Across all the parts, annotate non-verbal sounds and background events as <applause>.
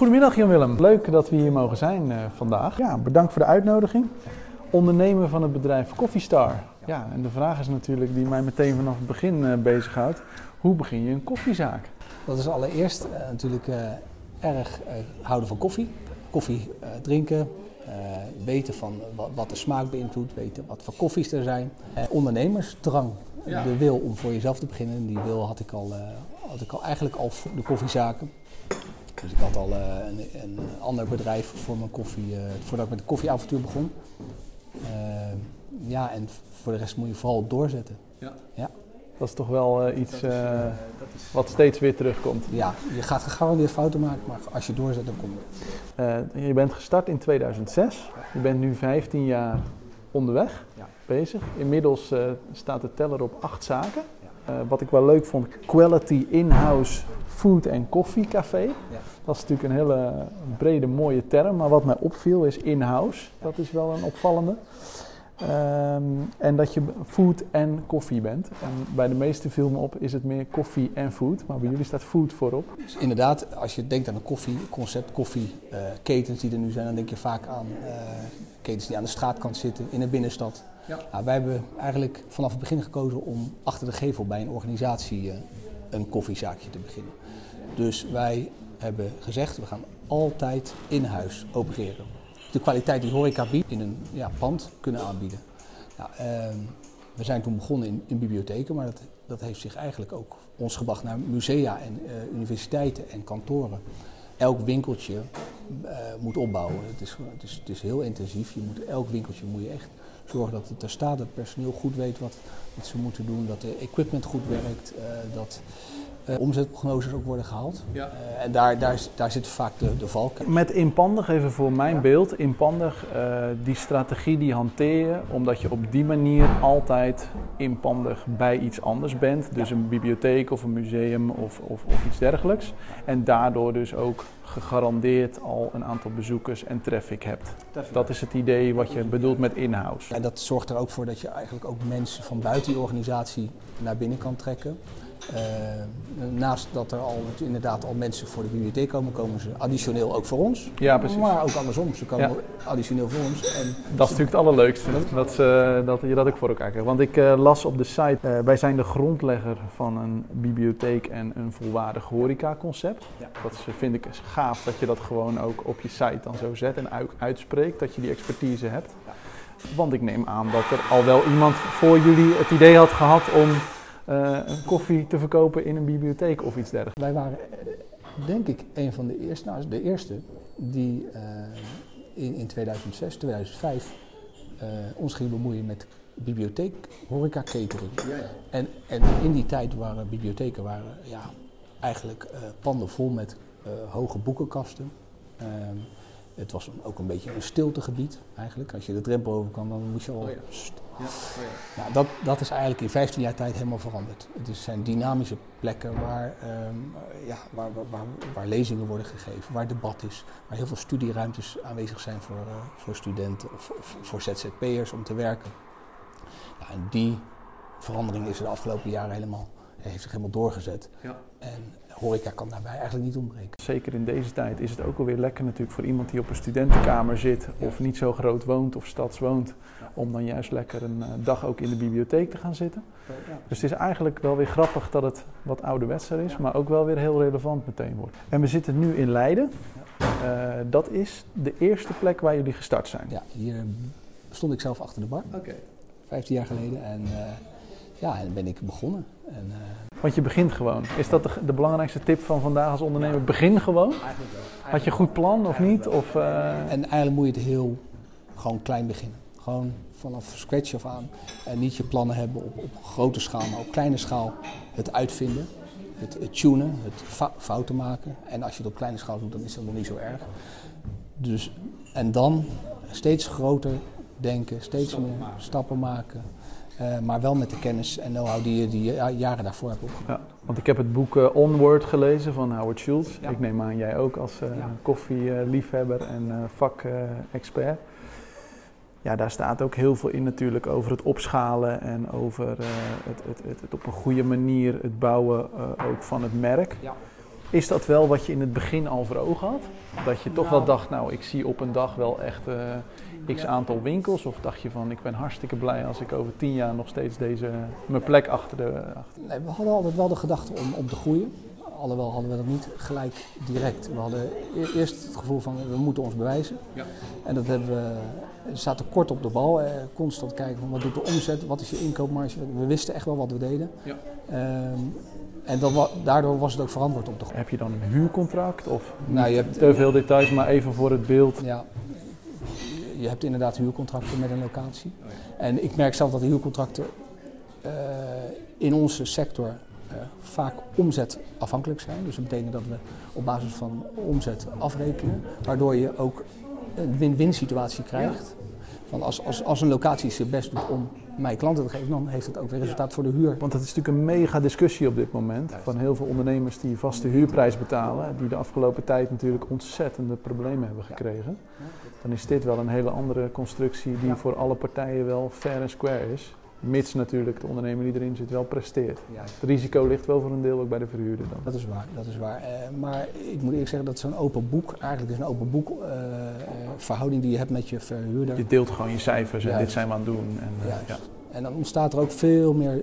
Goedemiddag Jan-Willem. Leuk dat we hier mogen zijn uh, vandaag. Ja, bedankt voor de uitnodiging. Ondernemer van het bedrijf Coffeestar. Ja, en de vraag is natuurlijk die mij meteen vanaf het begin uh, bezighoudt. Hoe begin je een koffiezaak? Dat is allereerst uh, natuurlijk erg houden van koffie. Koffie drinken, weten van wat, wat, de smaak beïnvloedt, weten wat voor koffies er zijn. ondernemersdrang, ja. de wil om voor jezelf te beginnen, die wil had ik al, had ik al eigenlijk al de koffiezaken. Dus ik had al uh, een, een, ander bedrijf voor mijn koffie, uh, voordat ik met de koffieavontuur begon. Uh, ja, en voor de rest moet je vooral doorzetten. Ja. ja. Dat is toch wel iets is, is, wat steeds weer terugkomt. Ja, je gaat gegarandeerd fouten maken, maar als je doorzet, dan komt het. je bent gestart in 2006. Je bent nu 15 jaar onderweg, ja. bezig. Inmiddels staat de teller op acht zaken. Wat ik wel leuk vond, quality in-house food en koffiecafé. Ja. Dat is natuurlijk een hele brede, mooie term. Maar wat mij opviel is in-house. Dat is wel een opvallende. Um, en dat je food en koffie bent. En bij de meeste viel me op is het meer koffie en food. Maar bij jullie staat food voorop. Dus inderdaad, als je denkt aan een koffieconcept, koffieketens uh, die er nu zijn, dan denk je vaak aan uh, ketens die aan de straatkant zitten in een binnenstad. Ja. Nou, wij hebben eigenlijk vanaf het begin gekozen om achter de gevel bij een organisatie uh, een koffiezaakje te beginnen. Dus wij hebben gezegd, we gaan altijd in huis opereren. De kwaliteit die horeca biedt in een ja, pand kunnen aanbieden. Nou, uh, we zijn toen begonnen in, bibliotheken, maar dat, dat, heeft zich eigenlijk ook ons gebracht naar musea en uh, universiteiten en kantoren. Elk winkeltje uh, moet opbouwen. Het is, het, is, het is heel intensief. Je moet, elk winkeltje moet je echt zorgen dat het er staat, dat personeel goed weet wat, wat ze moeten doen, dat de equipment goed werkt, uh, dat omzetprognoses ook worden gehaald. Ja. Uh, en daar, daar, daar zit vaak de, de valk. Met inpandig, even voor mijn ja. beeld, inpandig, uh, die strategie die hanteer je omdat je op die manier altijd inpandig bij iets anders bent. Dus ja. een bibliotheek of een museum of, of, of iets dergelijks. En daardoor dus ook gegarandeerd al een aantal bezoekers en traffic hebt. Traffic. Dat is het idee wat je bedoelt met in-house. En dat zorgt er ook voor dat je eigenlijk ook mensen van buiten die organisatie naar binnen kan trekken. Uh, naast dat er al inderdaad al mensen voor de bibliotheek komen, komen ze additioneel ook voor ons. Ja, precies. Maar ook andersom, ze komen ja. additioneel voor ons. En dat is natuurlijk het allerleukste, dat, dat, uh, dat je dat ook voor elkaar krijgt. Want ik uh, las op de site, wij zijn de grondlegger van een bibliotheek en een volwaardig horecaconcept. Ja. Dat is, vind ik gaaf dat je dat gewoon ook op je site dan zo zet en uitspreekt, dat je die expertise hebt. Ja. Want ik neem aan dat er al wel iemand voor jullie het idee had gehad om een koffie te verkopen in een bibliotheek of iets dergelijks. Wij waren, denk ik, een van de eerste, nou, de eerste die uh, in, in 2006, 2005 uh, ons ging bemoeien met bibliotheek, horeca, catering. Ja, ja. En, en in die tijd waren bibliotheken waren, ja, eigenlijk panden vol met hoge boekenkasten. Ehm, het was ook een beetje een stiltegebied eigenlijk. Als je de drempel over kwam, dan moest je al... Oh ja. Ja. Oh ja. Nou, dat, dat is eigenlijk in 15 jaar tijd helemaal veranderd. Het zijn dynamische plekken waar, um, ja, waar, waar, waar, lezingen worden gegeven, waar debat is, waar heel veel studieruimtes aanwezig zijn voor, uh, voor studenten of, of, voor ZZP'ers om te werken. Ja, en die verandering is de afgelopen jaren helemaal, heeft zich helemaal doorgezet. Ja. En horeca kan daarbij eigenlijk niet ontbreken. Zeker in deze tijd is het ook alweer lekker natuurlijk voor iemand die op een studentenkamer zit of niet zo groot woont of stads woont, om dan juist lekker een uh, dag ook in de bibliotheek te gaan zitten. Dus het is eigenlijk wel weer grappig dat het wat ouderwetser is, maar ook wel weer heel relevant meteen wordt. En we zitten nu in Leiden. Uh, dat is de eerste plek waar jullie gestart zijn. Ja, hier stond ik zelf achter de bar. Oké. Okay. 15 jaar geleden en uh, ja, en ben ik begonnen. En, want je begint gewoon. Is dat de, de, belangrijkste tip van vandaag als ondernemer? Begin gewoon. Eigenlijk wel. Eigenlijk Had je een goed plan of niet? Of, uh... En eigenlijk moet je het heel gewoon klein beginnen. Gewoon vanaf scratch af aan. En niet je plannen hebben op, op grote schaal, maar op kleine schaal het uitvinden. Het, het tunen, het fouten maken. En als je het op kleine schaal doet, dan is dat nog niet zo erg. Dus, en dan steeds groter denken, steeds stappen meer maken. stappen maken. Uh, maar wel met de kennis en know-how die je die jaren daarvoor hebt opgebouwd. Ja, want ik heb het boek uh, Onward gelezen van Howard Schultz. Ja. Ik neem aan jij ook als uh, ja. koffieliefhebber en vakexpert. ja, daar staat ook heel veel in natuurlijk over het opschalen en over het, het, het, het, op een goede manier het bouwen ook van het merk. Ja. Is dat wel wat je in het begin al voor ogen had? Dat je toch wel Nou. dacht, nou, ik zie op een dag wel echt eh, x aantal winkels? Of dacht je van, ik ben hartstikke blij als ik over tien jaar nog steeds deze, mijn plek achter de... Achter. Nee, we hadden altijd wel de gedachte om, om te groeien. Alhoewel hadden we dat niet gelijk direct. We hadden e- eerst het gevoel van we moeten ons bewijzen. Ja. En dat hebben we, we zaten kort op de bal. Eh, constant kijken van wat doet de omzet, wat is je inkoopmarge. We wisten echt wel wat we deden. Ja. Ehm, en dat, wa- daardoor was het ook verantwoord op de grond. Heb je dan een huurcontract? Of Nou, je hebt- te veel details, maar even voor het beeld. Ja, je hebt inderdaad huurcontracten met een locatie. En ik merk zelf dat de huurcontracten eh, in onze sector vaak omzetafhankelijk zijn. Dus dat betekent dat we op basis van omzet afrekenen, waardoor je ook een win-win situatie krijgt. Want als, als, als een locatie zijn best doet om mij klanten te geven, dan heeft het ook weer resultaat voor de huur. Want het is natuurlijk een mega discussie op dit moment. Van heel veel ondernemers die vaste huurprijs betalen. Die de afgelopen tijd natuurlijk ontzettende problemen hebben gekregen. Dan is dit wel een hele andere constructie die voor alle partijen wel fair en square is. Mits natuurlijk de ondernemer die erin zit wel presteert. Het risico ligt wel voor een deel ook bij de verhuurder dan. Dat is waar, dat is waar. Eh, maar ik moet eerlijk zeggen dat zo'n open boek, eigenlijk is een open boek eh, eh, verhouding die je hebt met je verhuurder. Je deelt gewoon je cijfers en dit zijn we aan het doen. En, ja. En dan ontstaat er ook veel meer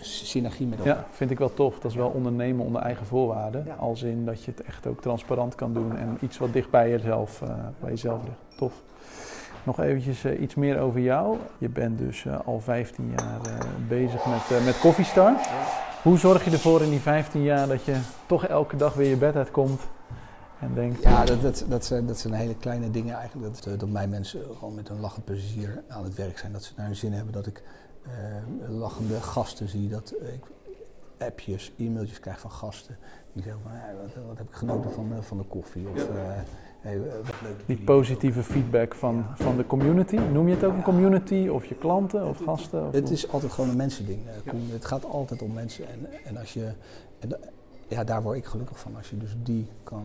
synergie met elkaar. ja, vind ik wel tof. Dat is wel ondernemen onder eigen voorwaarden. Ja. Als in dat je het echt ook transparant kan doen en iets wat dicht bij jezelf, bij jezelf ligt. Tof. Nog eventjes eh, iets meer over jou. Je bent dus eh, al 15 jaar eh, bezig met, eh met Coffee Star. Hoe zorg je ervoor in die 15 jaar dat je toch elke dag weer je bed uitkomt en denkt... Ja, dat, dat, dat, zijn, dat zijn hele kleine dingen eigenlijk. Dat, dat mijn mensen gewoon met een lachend plezier aan het werk zijn. Dat ze naar hun zin hebben. Dat ik lachende gasten zie. Dat ik appjes, e-mailtjes krijg van gasten. Die zeggen van, ja, wat, wat heb ik genoten van, de- van de koffie. Of, eh, hey, wat leuk dat Die positieve feedback van, van de community. Noem je het ook een community? Of je klanten of gasten? Of Het is altijd gewoon een mensending. eh. Het gaat altijd om mensen. En, en als je, en ja, daar word ik gelukkig van. Als je dus die kan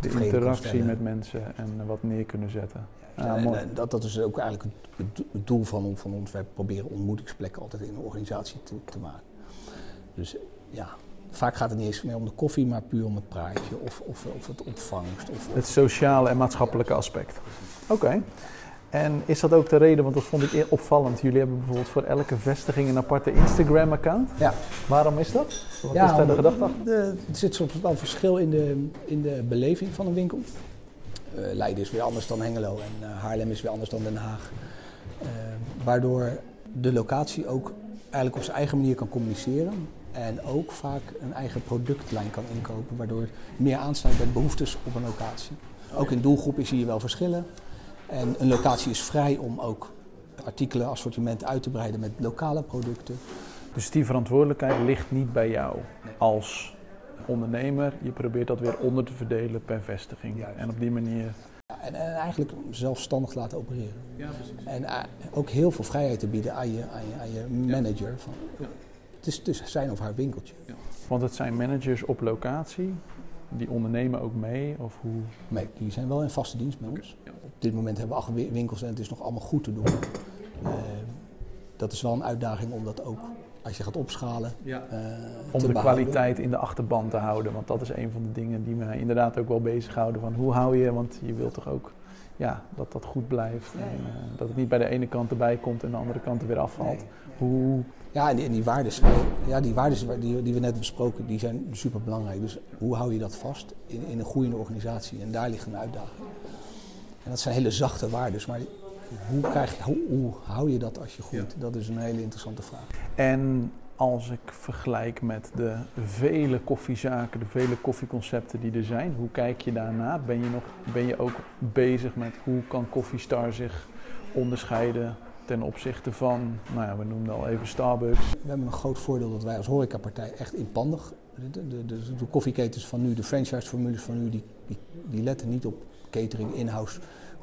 de interactie met mensen en wat neer kunnen zetten. Ja, en, eh, dat, dat is ook eigenlijk het, doel van, van ons. Wij proberen ontmoetingsplekken altijd in een organisatie te, te maken. Dus ja, vaak gaat het niet eens meer om de koffie, maar puur om het praatje of, of, of het ontvangst. Of, Het sociale en maatschappelijke aspect. Oké. En is dat ook de reden, want dat vond ik eer- opvallend. Jullie hebben bijvoorbeeld voor elke vestiging een aparte Instagram-account. Ja. Waarom is dat? Wat Ja, is daar de gedachte achter? Er zit soms wel verschil in de, in de beleving van een winkel. Eh, Leiden is weer anders dan Hengelo en eh, Haarlem is weer anders dan Den Haag. Eh, waardoor de locatie ook eigenlijk op zijn eigen manier kan communiceren. En ook vaak een eigen productlijn kan inkopen, waardoor het meer aansluit bij de behoeftes op een locatie. Ook in doelgroepen zie je wel verschillen. En een locatie is vrij om ook artikelen, assortiment uit te breiden met lokale producten. Dus die verantwoordelijkheid ligt niet bij jou als ondernemer. Je probeert dat weer onder te verdelen per vestiging. Juist. En op die manier. Ja, En, en eigenlijk zelfstandig laten opereren. Ja, precies. En eh, ook heel veel vrijheid te bieden aan je, aan je, aan je manager. Van, het, is, is zijn of haar winkeltje. Want het zijn managers op locatie. Die ondernemen ook mee. Of hoe. Nee, die zijn wel in vaste dienst bij ons. Op dit moment hebben we acht wi- winkels en het is nog allemaal goed te doen. Eh, dat is wel een uitdaging om dat ook, als je gaat opschalen, Ja. eh, Om te de behouden. kwaliteit in de achterban te houden. Want dat is een van de dingen die mij inderdaad ook wel bezighouden. Van hoe hou je, want je wilt toch ook ja, dat dat goed blijft. En, eh, dat het niet bij de ene kant erbij komt en de andere kant er weer afvalt. Hoe, Ja, en die, en die waardes, ja, die, waardes waar- die, die we net besproken, die zijn super belangrijk. Dus hoe hou je dat vast in, in een groeiende organisatie? En daar ligt een uitdaging. En dat zijn hele zachte waardes, maar hoe, krijg je, hoe, hoe hou je dat als je groeit? Dat is een hele interessante vraag. En als ik vergelijk met de vele koffiezaken, de vele koffieconcepten die er zijn, hoe kijk je daarna? Ben je, nog, ben je ook bezig met hoe kan Coffee zich onderscheiden ten opzichte van, nou ja, we noemden al even Starbucks. We hebben een groot voordeel dat wij als horecapartij echt inpandig, de, de, de, koffieketens van nu, de franchise-formules van nu, die, die, die letten niet op catering, in-house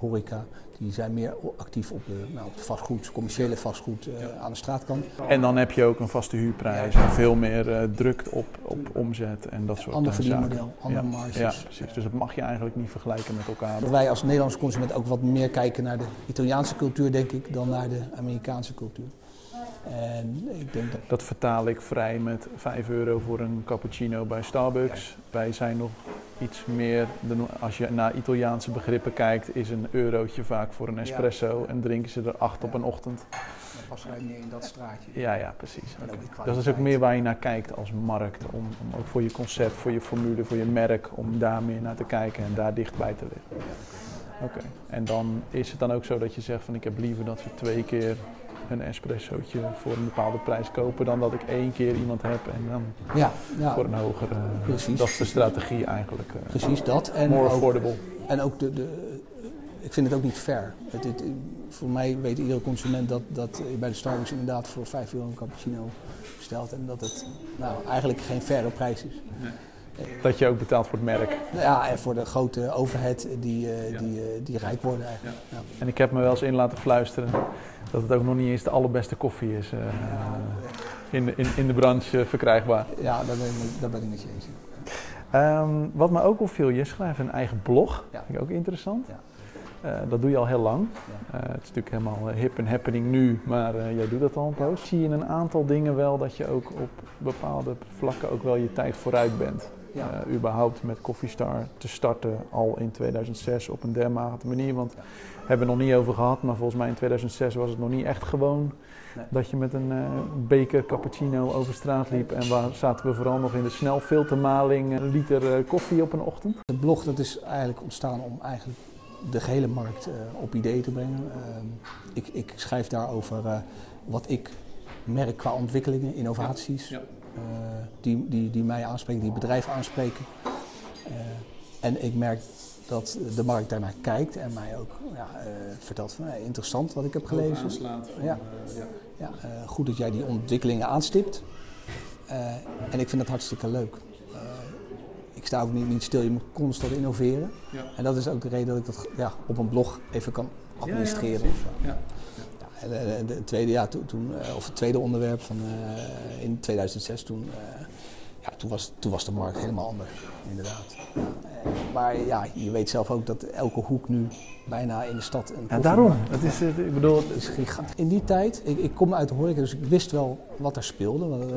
horeca. Die zijn meer actief op de, nou, op vastgoed, commerciële vastgoed eh, aan de straatkant. En dan heb je ook een vaste huurprijs en veel meer eh, druk op, op omzet en dat soort Ander eh, verdienmodel, andere ja, marges. Ja, precies. Dus dat mag je eigenlijk niet vergelijken met elkaar. Dat wij als Nederlandse consument ook wat meer kijken naar de Italiaanse cultuur, denk ik, dan naar de Amerikaanse cultuur. En ik denk dat... dat vertaal ik vrij met 5 euro voor een cappuccino bij Starbucks. Wij zijn nog iets meer, als je naar Italiaanse begrippen kijkt, is een eurotje vaak voor een espresso en drinken ze er acht op een ochtend. Dat past meer in dat straatje. Ja, ja, precies. Dat is ook meer waar je naar kijkt als markt, om, om, ook voor je concept, voor je formule, voor je merk, om daar meer naar te kijken en daar dichtbij te liggen. Oké, en dan is het dan ook zo dat je zegt van ik heb liever dat we twee keer een espressootje voor een bepaalde prijs kopen dan dat ik één keer iemand heb en dan ja, ja, voor een hogere. Precies. Dat is de strategie eigenlijk. Uh, Precies dat. En more affordable. en ook de, de, ik vind het ook niet fair. Het, het, voor mij weet iedere consument dat, dat je bij de Starbucks inderdaad voor 5 euro een cappuccino bestelt en dat het nou, eigenlijk geen faire prijs is. Nee. Dat je ook betaalt voor het merk. Ja, en voor de grote overhead die, uh, die, uh, die rijk worden eigenlijk. Ja. En ik heb me wel eens in laten fluisteren dat het ook nog niet eens de allerbeste koffie is uh, in, in, in de branche verkrijgbaar. Ja, daar ben ik, daar ben ik met je eens. Um, wat me ook opviel, je schrijft een eigen blog. Ja. Vind ik ook interessant. Ja. Dat doe je al heel lang. Het is natuurlijk helemaal hip en happening nu, maar jij doet dat al een poos. Zie je in een aantal dingen wel dat je ook op bepaalde vlakken ook wel je tijd vooruit bent? Ja. uh, überhaupt met Coffee Star te starten al in 2006 op een dermate manier. Want ja. hebben we nog niet over gehad, maar volgens mij in 2006 was het nog niet echt gewoon nee. dat je met een uh, beker cappuccino over straat liep. En waar zaten we vooral nog in de snelfiltermaling, een liter uh, koffie op een ochtend. Het blog dat is eigenlijk ontstaan om eigenlijk de gehele markt op ideeën te brengen. Ehm, ik, ik, schrijf daarover wat ik merk qua ontwikkelingen, innovaties. Ja. Eh, die, die, die mij aanspreken, die bedrijven aanspreken. Eh, en ik merk dat de markt daarnaar kijkt en mij ook ja, uh, vertelt van interessant wat ik heb gelezen. Van, ja. ja. ja uh, goed dat jij die ontwikkelingen aanstipt. En ik vind dat hartstikke leuk. ik sta ook niet, niet stil, je moet constant innoveren. Ja. En dat is ook de reden dat ik dat ja, op een blog even kan administreren. Ja, en, het tweede, ja, toen, eh, of het tweede onderwerp van, uh, in 2006, toen, uh, ja, toen, was, toen was de markt helemaal anders, inderdaad. maar ja, je weet zelf ook dat elke hoek nu bijna in de stad een Ja, daarom. Het is, ik bedoel, het is gigantisch. In die tijd, ik, ik kom uit de horeca, dus ik wist wel wat er speelde. Want,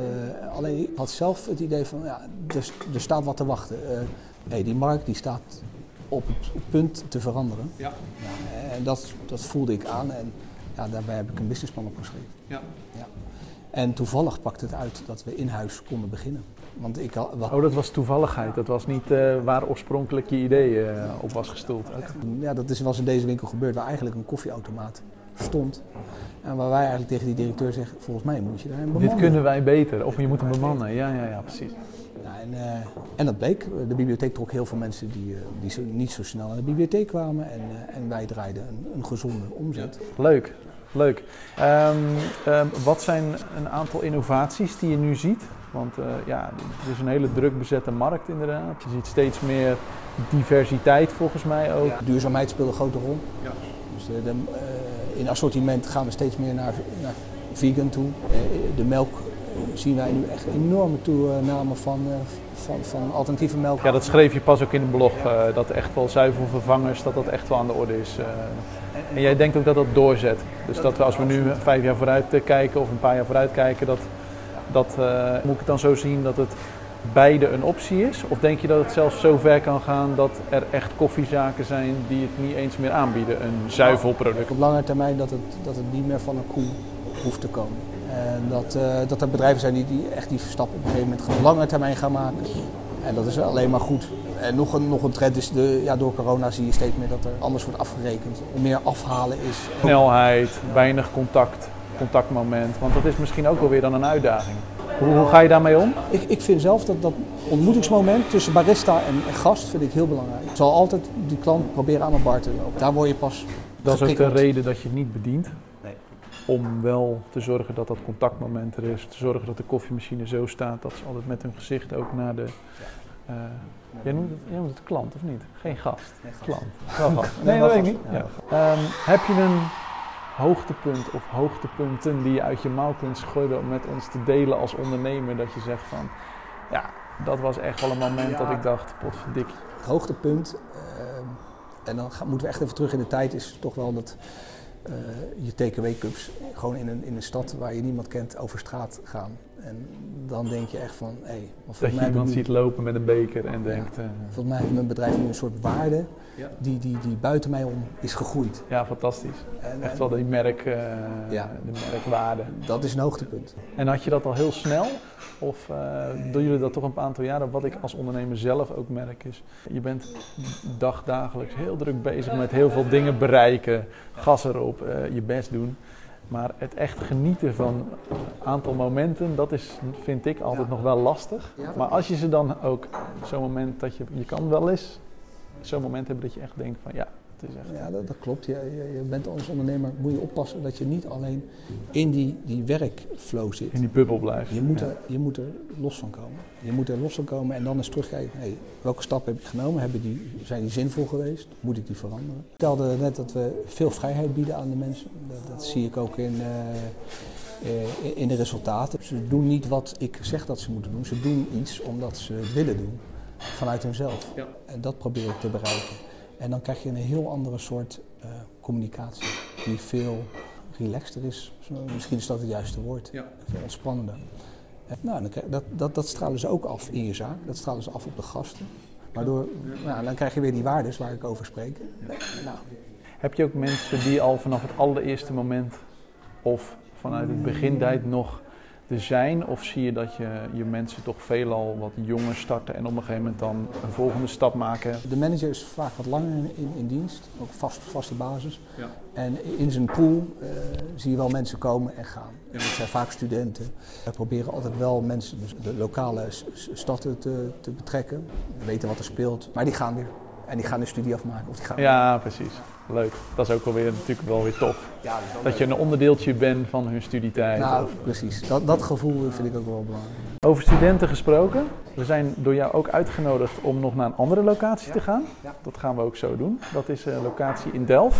alleen ik had zelf het idee van, ja, er, er staat wat te wachten. hey, die markt die staat op het punt te veranderen. Ja. ja en dat, dat voelde ik aan. En, ja, daarbij heb ik een businessplan opgeschreven. Ja. ja. En toevallig pakte het uit dat we in huis konden beginnen. Want ik had, wat... Oh, dat was toevalligheid. Dat was niet uh, waar oorspronkelijk je idee uh, op was gestoeld. Ja, dat is, was in deze winkel gebeurd waar eigenlijk een koffieautomaat stond. En waar wij eigenlijk tegen die directeur zeggen, volgens mij moet je daar een bemannen. Dit kunnen wij beter, of je moet hem bemannen. Ja, ja, ja, precies. Ja, en, uh, en dat bleek. De bibliotheek trok heel veel mensen die, die zo, niet zo snel naar de bibliotheek kwamen. En, en wij draaiden een, een gezonde omzet. Ja. Leuk, Leuk. Um, um, wat zijn een aantal innovaties die je nu ziet? Want uh, ja, het is een hele druk bezette markt inderdaad. Je ziet steeds meer diversiteit volgens mij ook. Ja. Duurzaamheid speelt een grote rol. Ja. Dus uh, de, uh, in assortiment gaan we steeds meer naar, naar vegan toe. de melk zien wij nu echt enorme toename van, van, van alternatieve melk. Ja, dat schreef je pas ook in de blog, dat echt wel zuivelvervangers, dat dat echt wel aan de orde is. En jij denkt ook dat dat doorzet. Dus dat we als we nu vijf jaar vooruit kijken of een paar jaar vooruit kijken, dat, dat uh, moet ik het dan zo zien dat het beide een optie is? Of denk je dat het zelfs zo ver kan gaan dat er echt koffiezaken zijn die het niet eens meer aanbieden, een zuivelproduct? Op lange termijn dat het, dat het niet meer van een koe hoeft te komen. En dat, uh, dat er bedrijven zijn die, die echt die stap op een gegeven moment op lange termijn gaan maken. En dat is alleen maar goed. En nog een, nog een trend is, de, ja, door corona zie je steeds meer dat er anders wordt afgerekend. Meer afhalen is. Snelheid, weinig contact, contactmoment. Want dat is misschien ook wel weer dan een uitdaging. Hoe, hoe ga je daarmee om? Ik, ik vind zelf dat dat ontmoetingsmoment tussen barista en, gast vind ik heel belangrijk. Ik zal altijd die klant proberen aan mijn bar te lopen. Daar word je pas Dat is ook de reden dat je het niet bedient? Om wel te zorgen dat dat contactmoment er is. Te zorgen dat de koffiemachine zo staat dat ze altijd met hun gezicht ook naar de... Uh, Jij noemt, het, jij noemt het klant of niet? Geen gast. Nee, gast. Klant. Wel gast. Nee, dat weet ik niet. Ja. Um, heb je een hoogtepunt of hoogtepunten die je uit je mouw kunt schudden om met ons te delen als ondernemer? Dat je zegt van, ja, dat was echt wel een moment ja. dat ik dacht, potverdikkie. Het hoogtepunt, uh, en dan gaan, moeten we echt even terug in de tijd, is toch wel dat je takeaway-cups gewoon in een, in een stad waar je niemand kent over straat gaan. En dan denk je echt van, hé, hey, dat je iemand ziet lopen met een beker en denkt... Uh, volgens mij heeft mijn bedrijf nu een soort waarde ja. die, die, die buiten mij om is gegroeid. Ja, fantastisch. En, echt wel die merk, uh, ja, de merkwaarde. Dat is een hoogtepunt. En had je dat al heel snel? Of uh, doen jullie dat toch een aantal jaren? Wat ik als ondernemer zelf ook merk is, je bent dagdagelijks heel druk bezig met heel veel dingen bereiken, gas erop, uh, je best doen. Maar het echt genieten van een aantal momenten, dat is, vind ik altijd ja. nog wel lastig. Ja, maar als je ze dan ook, zo'n moment dat je, je kan wel eens zo'n moment hebben dat je echt denkt van ja, het is echt... Ja, dat, dat klopt. Je, je, je, bent als ondernemer, moet je oppassen dat je niet alleen in die, die werkflow zit. In die bubbel blijft. Je moet, er, je moet er los van komen. Je moet er los van komen en dan eens terugkijken. Hey, welke stappen heb ik genomen? Hebben die, zijn die zinvol geweest? Moet ik die veranderen? Ik vertelde net dat we veel vrijheid bieden aan de mensen. Dat, dat zie ik ook in, uh, in de resultaten. Ze doen niet wat ik zeg dat ze moeten doen. Ze doen iets omdat ze het willen doen. Vanuit hunzelf. Ja. En dat probeer ik te bereiken. En dan krijg je een heel andere soort uh, communicatie. Die veel relaxter is. Misschien is dat het juiste woord. Ja. Veel ontspannender. Nou, dan krijg, dat, dat, dat stralen ze ook af in je zaak. Dat stralen ze af op de gasten. Waardoor, nou, dan krijg je weer die waardes waar ik over spreek. Nou. Heb je ook mensen die al vanaf het allereerste moment of vanuit het begintijd nog er zijn? Of zie je dat je, je mensen toch veelal wat jonger starten en op een gegeven moment dan een volgende stap maken? De manager is vaak wat langer in, in dienst, ook vast, vaste basis. Ja. En in zijn pool uh, zie je wel mensen komen en gaan. Ja. Dat zijn vaak studenten. We proberen altijd wel mensen, dus de lokale stad te, te betrekken, weten wat er speelt. Maar die gaan weer. En die gaan de studie afmaken. Of die gaan ja, precies. Leuk. Dat is ook wel weer, natuurlijk wel weer tof. Ja, dat, dat je een onderdeeltje bent van hun studietijd. Nou, of... precies. Dat, dat gevoel vind ik ook wel belangrijk. Over studenten gesproken. We zijn door jou ook uitgenodigd om nog naar een andere locatie ja. te gaan. Ja. Dat gaan we ook zo doen. Dat is een locatie in Delft.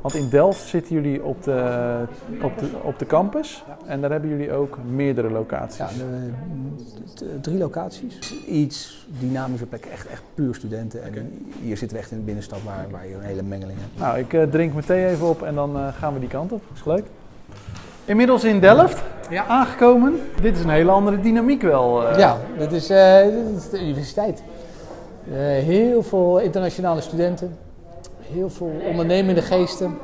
Want in Delft zitten jullie op de, op de, op de campus en daar hebben jullie ook meerdere locaties. Ja, de, drie locaties. Iets dynamische plek, echt, echt puur studenten. En okay. hier zitten we echt in de binnenstad waar, waar je een hele mengeling hebt. Nou, ik uh, drink mijn thee even op en dan uh, gaan we die kant op. Is leuk. Inmiddels in Delft ja. aangekomen. Dit is een hele andere dynamiek wel. Uh. Ja, dit is, dit is de universiteit. heel veel internationale studenten heel veel ondernemende geesten.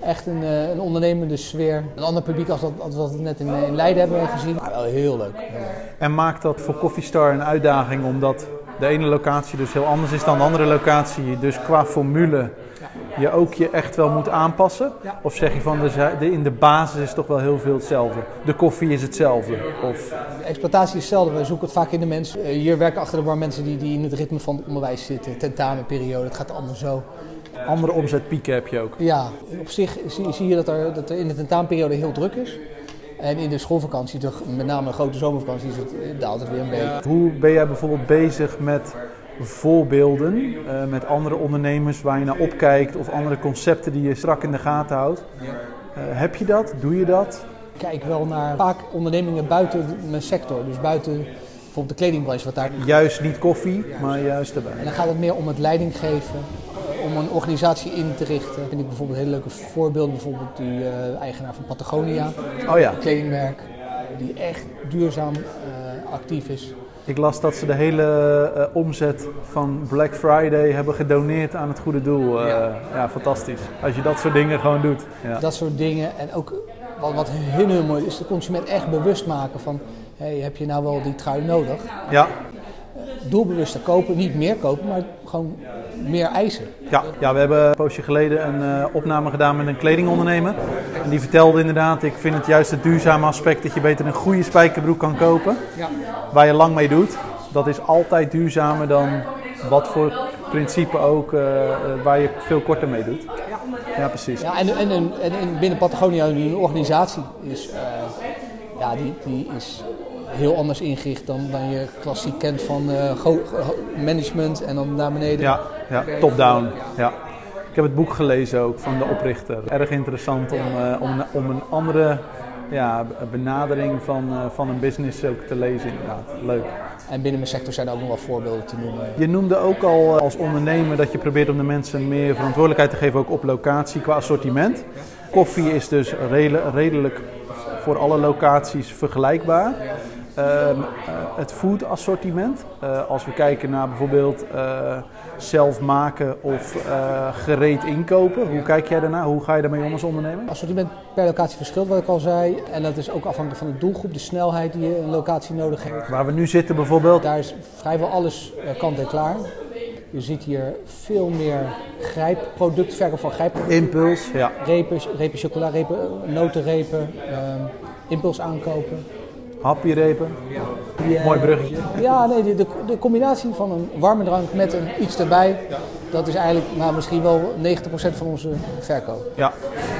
Echt een, uh, een ondernemende sfeer. Een ander publiek als, dat, als wat we net in, in Leiden hebben gezien. Ja, wel heel leuk. En maakt dat voor Coffee Star een uitdaging omdat de ene locatie dus heel anders is dan de andere locatie. Dus qua formule je ook je echt wel moet aanpassen? Of zeg je van de, de, in de basis is toch wel heel veel hetzelfde? De koffie is hetzelfde? Of... De exploitatie is hetzelfde, we zoeken het vaak in de mensen. Hier werken achter de bar mensen die, die in het ritme van het onderwijs zitten, tentamenperiode, het gaat allemaal zo. Andere omzetpieken heb je ook? Ja, op zich zie, zie je dat er, dat er in de tentamenperiode heel druk is. En in de schoolvakantie, toch, met name een grote zomervakantie, is het, daalt het weer een beetje. Hoe ben jij bijvoorbeeld bezig met voorbeelden uh, met andere ondernemers waar je naar opkijkt of andere concepten die je strak in de gaten houdt? Uh, heb je dat? Doe je dat? Ik kijk wel naar vaak ondernemingen buiten mijn sector, dus buiten bijvoorbeeld de kledingbranche. Wat daar... Juist niet koffie, maar juist erbij. En dan gaat het meer om het leiding geven, om een organisatie in te richten. Vind ik bijvoorbeeld hele leuke voorbeelden, bijvoorbeeld die uh, eigenaar van Patagonia, oh ja. een kledingmerk, die echt duurzaam uh, actief is. Ik las dat ze de hele uh, omzet van Black Friday hebben gedoneerd aan het goede doel. Ja. ja. fantastisch. Als je dat soort dingen gewoon doet. Ja. Dat soort dingen. En ook wat, wat heel, heel mooi is, de consument echt bewust maken van... Hey, heb je nou wel die trui nodig? Ja. Doelbewuster kopen, niet meer kopen, maar gewoon meer eisen. Ja, ja we hebben een poosje geleden een uh, opname gedaan met een kledingondernemer. En die vertelde inderdaad, ik vind het juist het duurzame aspect dat je beter een goede spijkerbroek kan kopen. Ja. Waar je lang mee doet. Dat is altijd duurzamer dan wat voor principe ook uh, waar je veel korter mee doet. Ja, ja precies. Ja, en, en, en, en binnen Patagonia, een organisatie, is, uh, ja, die, die is heel anders ingericht dan, dan je klassiek kent van uh, management en dan naar beneden. Ja, ja top-down. Ja. Ik heb het boek gelezen ook van de oprichter. Erg interessant om, uh, om, om een andere ja, benadering van, uh, van een business ook te lezen inderdaad. Leuk. En binnen mijn sector zijn er ook nog wel voorbeelden te noemen. Je noemde ook al als ondernemer dat je probeert om de mensen meer verantwoordelijkheid te geven, ook op locatie qua assortiment. Koffie is dus redelijk voor alle locaties vergelijkbaar. Ehm, het food assortiment. als we kijken naar bijvoorbeeld zelf maken of gereed inkopen. Hoe kijk jij daarna? Hoe ga je daarmee om als ondernemer? Assortiment per locatie verschilt, wat ik al zei. En dat is ook afhankelijk van de doelgroep, de snelheid die je een locatie nodig hebt. Waar we nu zitten bijvoorbeeld? Daar is vrijwel alles kant en klaar. Je ziet hier veel meer grijpproduct, verkoop van grijpproducten. Impuls, ja. Repen, repen chocola, repen, notenrepen, uh, impuls aankopen. Happyrepen. Yeah. Mooi bruggetje. Ja, nee, de, de, de, combinatie van een warme drank met een iets erbij, dat is eigenlijk nou, misschien wel 90% van onze verkoop. Ja,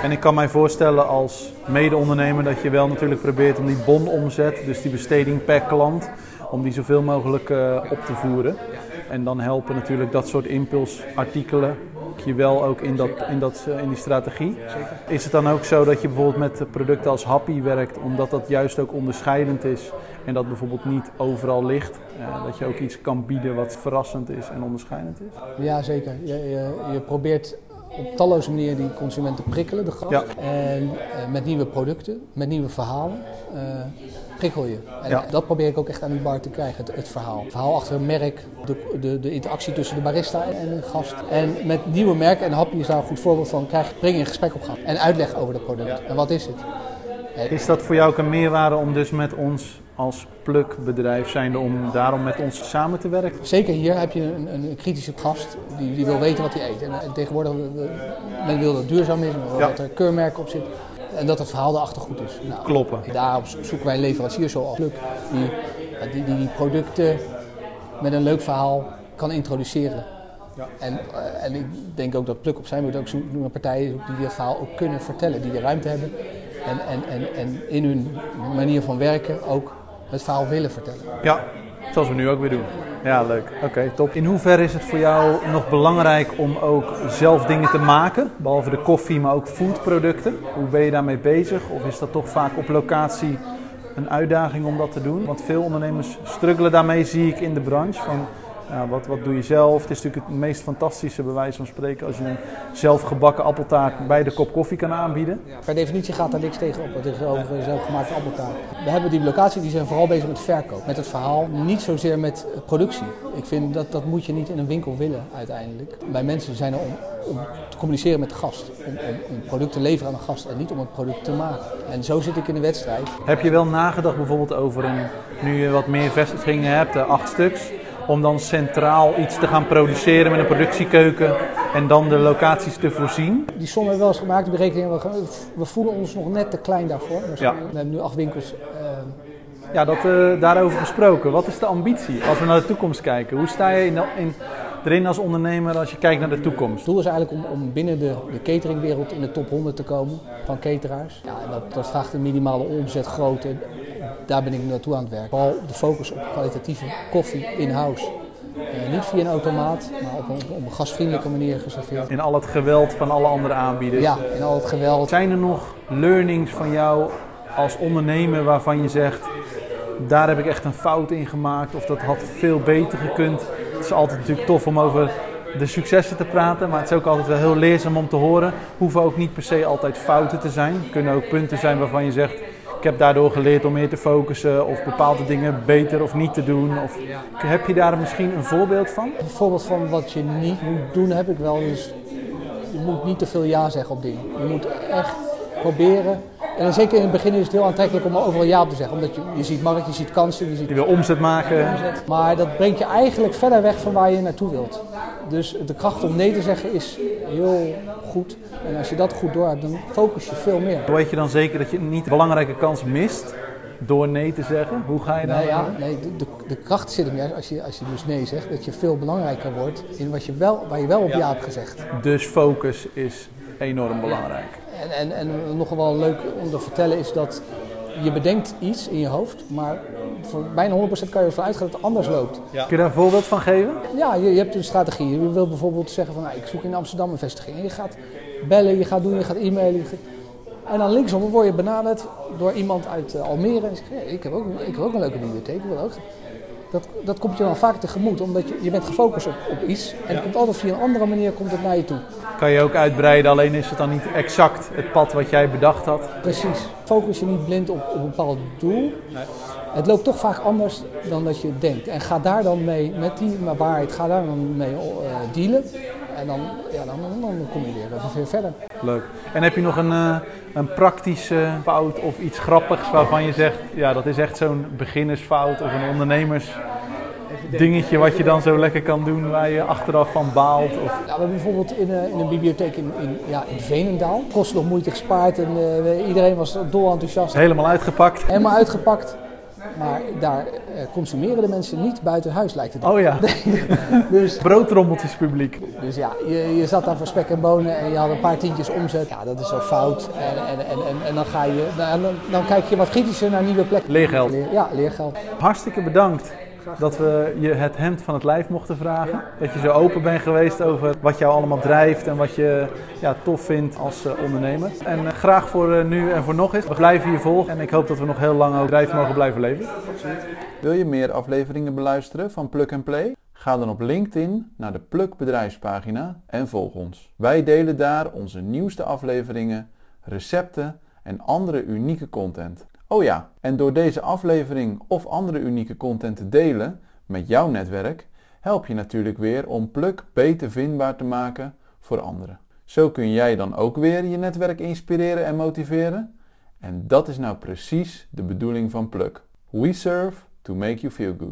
en ik kan mij voorstellen als mede-ondernemer dat je wel natuurlijk probeert om die bonomzet, dus die besteding per klant, om die zoveel mogelijk uh, op te voeren. En dan helpen natuurlijk dat soort impulsartikelen je wel ook in, dat, in, dat, in die strategie. Is het dan ook zo dat je bijvoorbeeld met producten als Happy werkt, omdat dat juist ook onderscheidend is en dat bijvoorbeeld niet overal ligt? Uh, dat je ook iets kan bieden wat verrassend is en onderscheidend is? Ja, zeker. Je, je, je probeert op talloze manieren die consumenten prikkelen, de gast. Ja. En uh, met nieuwe producten, met nieuwe verhalen. Uh, prikkel je. En dat probeer ik ook echt aan die bar te krijgen, het, het verhaal. Het verhaal achter een merk, de, de, de, interactie tussen de barista en de gast. En met nieuwe merken, en Happy is daar een goed voorbeeld van, krijg, breng je een gesprek op gang. En uitleg over het product. En wat is het? Is dat voor jou ook een meerwaarde om dus met ons als plukbedrijf zijnde om daarom met ons samen te werken? Zeker hier heb je een, een kritische gast die, die wil weten wat hij eet. En, en tegenwoordig, men wil dat het duurzaam is, dat er keurmerken op zit en dat het verhaal erachter goed is. Nou, Kloppen. Daarop zoeken wij leveranciers zoals Pluk die, die, die, die producten met een leuk verhaal kan introduceren. Ja. En, uh, en ik denk ook dat Pluk op zijn moet ook zoeken naar partijen die dat verhaal ook kunnen vertellen, die de ruimte hebben en, en, en, en in hun manier van werken ook het verhaal willen vertellen. Ja, zoals we nu ook weer doen. Ja, leuk. Oké, top. In hoeverre is het voor jou nog belangrijk om ook zelf dingen te maken? Behalve de koffie, maar ook foodproducten. Hoe ben je daarmee bezig? Of is dat toch vaak op locatie een uitdaging om dat te doen? Want veel ondernemers struggelen daarmee, zie ik in de branche. Van, ja, wat, wat doe je zelf? Het is natuurlijk het meest fantastische bewijs van spreken als je een zelfgebakken appeltaart bij de kop koffie kan aanbieden. Per definitie gaat daar niks tegen op, tegenover zelfgemaakte appeltaart. We hebben die locatie, die zijn vooral bezig met verkoop, met het verhaal, niet zozeer met productie. Ik vind dat dat moet je niet in een winkel willen uiteindelijk. Bij mensen zijn er om, om te communiceren met de gast, om, om een product te leveren aan de gast en niet om het product te maken. En zo zit ik in de wedstrijd. Heb je wel nagedacht bijvoorbeeld over een, nu je wat meer vestigingen hebt, acht stuks, om dan centraal iets te gaan produceren met een productiekeuken en dan de locaties te voorzien. Die som hebben we wel eens gemaakt, de berekeningen. We voelen ons nog net te klein daarvoor. Ja. We hebben nu acht winkels. Uh... Ja, dat, uh, daarover gesproken. Wat is de ambitie als we naar de toekomst kijken? Hoe sta je in, in, erin als ondernemer als je kijkt naar de toekomst? Het doel is eigenlijk om, om binnen de, de cateringwereld in de top 100 te komen van cateraars. Ja, dat, dat vraagt een minimale omzetgrootte daar ben ik naartoe aan het werken. Vooral de focus op kwalitatieve koffie in-house. Uh, niet via een automaat, maar op een, op een gastvriendelijke manier geserveerd. In al het geweld van alle andere aanbieders. Ja, in al het geweld. Zijn er nog learnings van jou als ondernemer waarvan je zegt, daar heb ik echt een fout in gemaakt of dat had veel beter gekund? Het is altijd natuurlijk tof om over de successen te praten, maar het is ook altijd wel heel leerzaam om te horen. Hoeven ook niet per se altijd fouten te zijn. Het kunnen ook punten zijn waarvan je zegt, ik heb daardoor geleerd om meer te focussen of bepaalde dingen beter of niet te doen. Of, heb je daar misschien een voorbeeld van? Een voorbeeld van wat je niet moet doen heb ik wel. Dus je moet niet te veel ja zeggen op dingen. Je moet echt proberen. En dan zeker in het begin is het heel aantrekkelijk om overal ja op te zeggen. Omdat je, je ziet markt, je ziet kansen. Je, ziet je wil omzet maken. Omzet. Maar dat brengt je eigenlijk verder weg van waar je naartoe wilt. Dus de kracht om nee te zeggen is heel goed. En als je dat goed door hebt, dan focus je veel meer. Weet je dan zeker dat je niet belangrijke kans mist door nee te zeggen? Hoe ga je daar? Nou ja, nee, de, de, de, kracht zit hem juist als je, als je dus nee zegt, dat je veel belangrijker wordt in wat je wel, waar je wel op ja, hebt gezegd. Dus focus is enorm belangrijk. En, en, en nog wel leuk om te vertellen is dat je bedenkt iets in je hoofd, maar voor bijna 100% kan je ervan uitgaan dat het anders loopt. Ja. Kun je daar een voorbeeld van geven? Ja, je, je hebt een strategie. Je wil bijvoorbeeld zeggen van nou, ik zoek in Amsterdam een vestiging. En je gaat bellen, je gaat doen, je gaat e-mailen. En dan linksom word je benaderd door iemand uit uh, Almere. En zegt, hey, ik, heb ook, ik heb ook een leuke bibliotheek. Ik wil ook. Dat, dat komt je dan vaak tegemoet, omdat je, je bent gefocust op, op iets en het komt altijd via een andere manier komt het naar je toe. Kan je ook uitbreiden, alleen is het dan niet exact het pad wat jij bedacht had? Precies. Focus je niet blind op, op een bepaald doel. Nee. Het loopt toch vaak anders dan dat je denkt. En ga daar dan mee, met die waarheid, ga daar dan mee uh, dealen. En dan, ja, dan, dan kom je weer weer verder. Leuk. En heb je nog een, uh, een praktische fout of iets grappigs waarvan je zegt, ja, dat is echt zo'n beginnersfout of een ondernemers dingetje wat je dan zo lekker kan doen waar je achteraf van baalt? Of... Ja, we hebben bijvoorbeeld in, uh, in een bibliotheek in, in, ja, in Veenendaal. Kost nog moeite gespaard en uh, iedereen was dol enthousiast. Helemaal uitgepakt. Helemaal uitgepakt. Maar daar uh, consumeren de mensen niet buiten huis, lijkt het. Oh ja. <laughs> dus, Broodrommeltjes publiek. Dus ja, je, je zat daar voor spek en bonen en je had een paar tientjes omzet. Ja, dat is zo fout. En, en, en, en, en dan, ga je, dan, dan, kijk je wat kritischer naar nieuwe plekken. Leergeld. Ja, leergeld. Hartstikke bedankt dat we je het hemd van het lijf mochten vragen. Dat je zo open bent geweest over wat jou allemaal drijft en wat je ja, tof vindt als uh, ondernemer. En uh, graag voor uh, nu en voor nog eens. We blijven hier volgen en ik hoop dat we nog heel lang ook drijf mogen blijven leven. Absoluut. Wil je meer afleveringen beluisteren van Plug and Play? Ga dan op LinkedIn naar de Plug bedrijfspagina en volg ons. Wij delen daar onze nieuwste afleveringen, recepten en andere unieke content. Oh ja, en door deze aflevering of andere unieke content te delen met jouw netwerk, help je natuurlijk weer om Pluk beter vindbaar te maken voor anderen. Zo kun jij dan ook weer je netwerk inspireren en motiveren. En dat is nou precies de bedoeling van Pluk. We serve to make you feel good.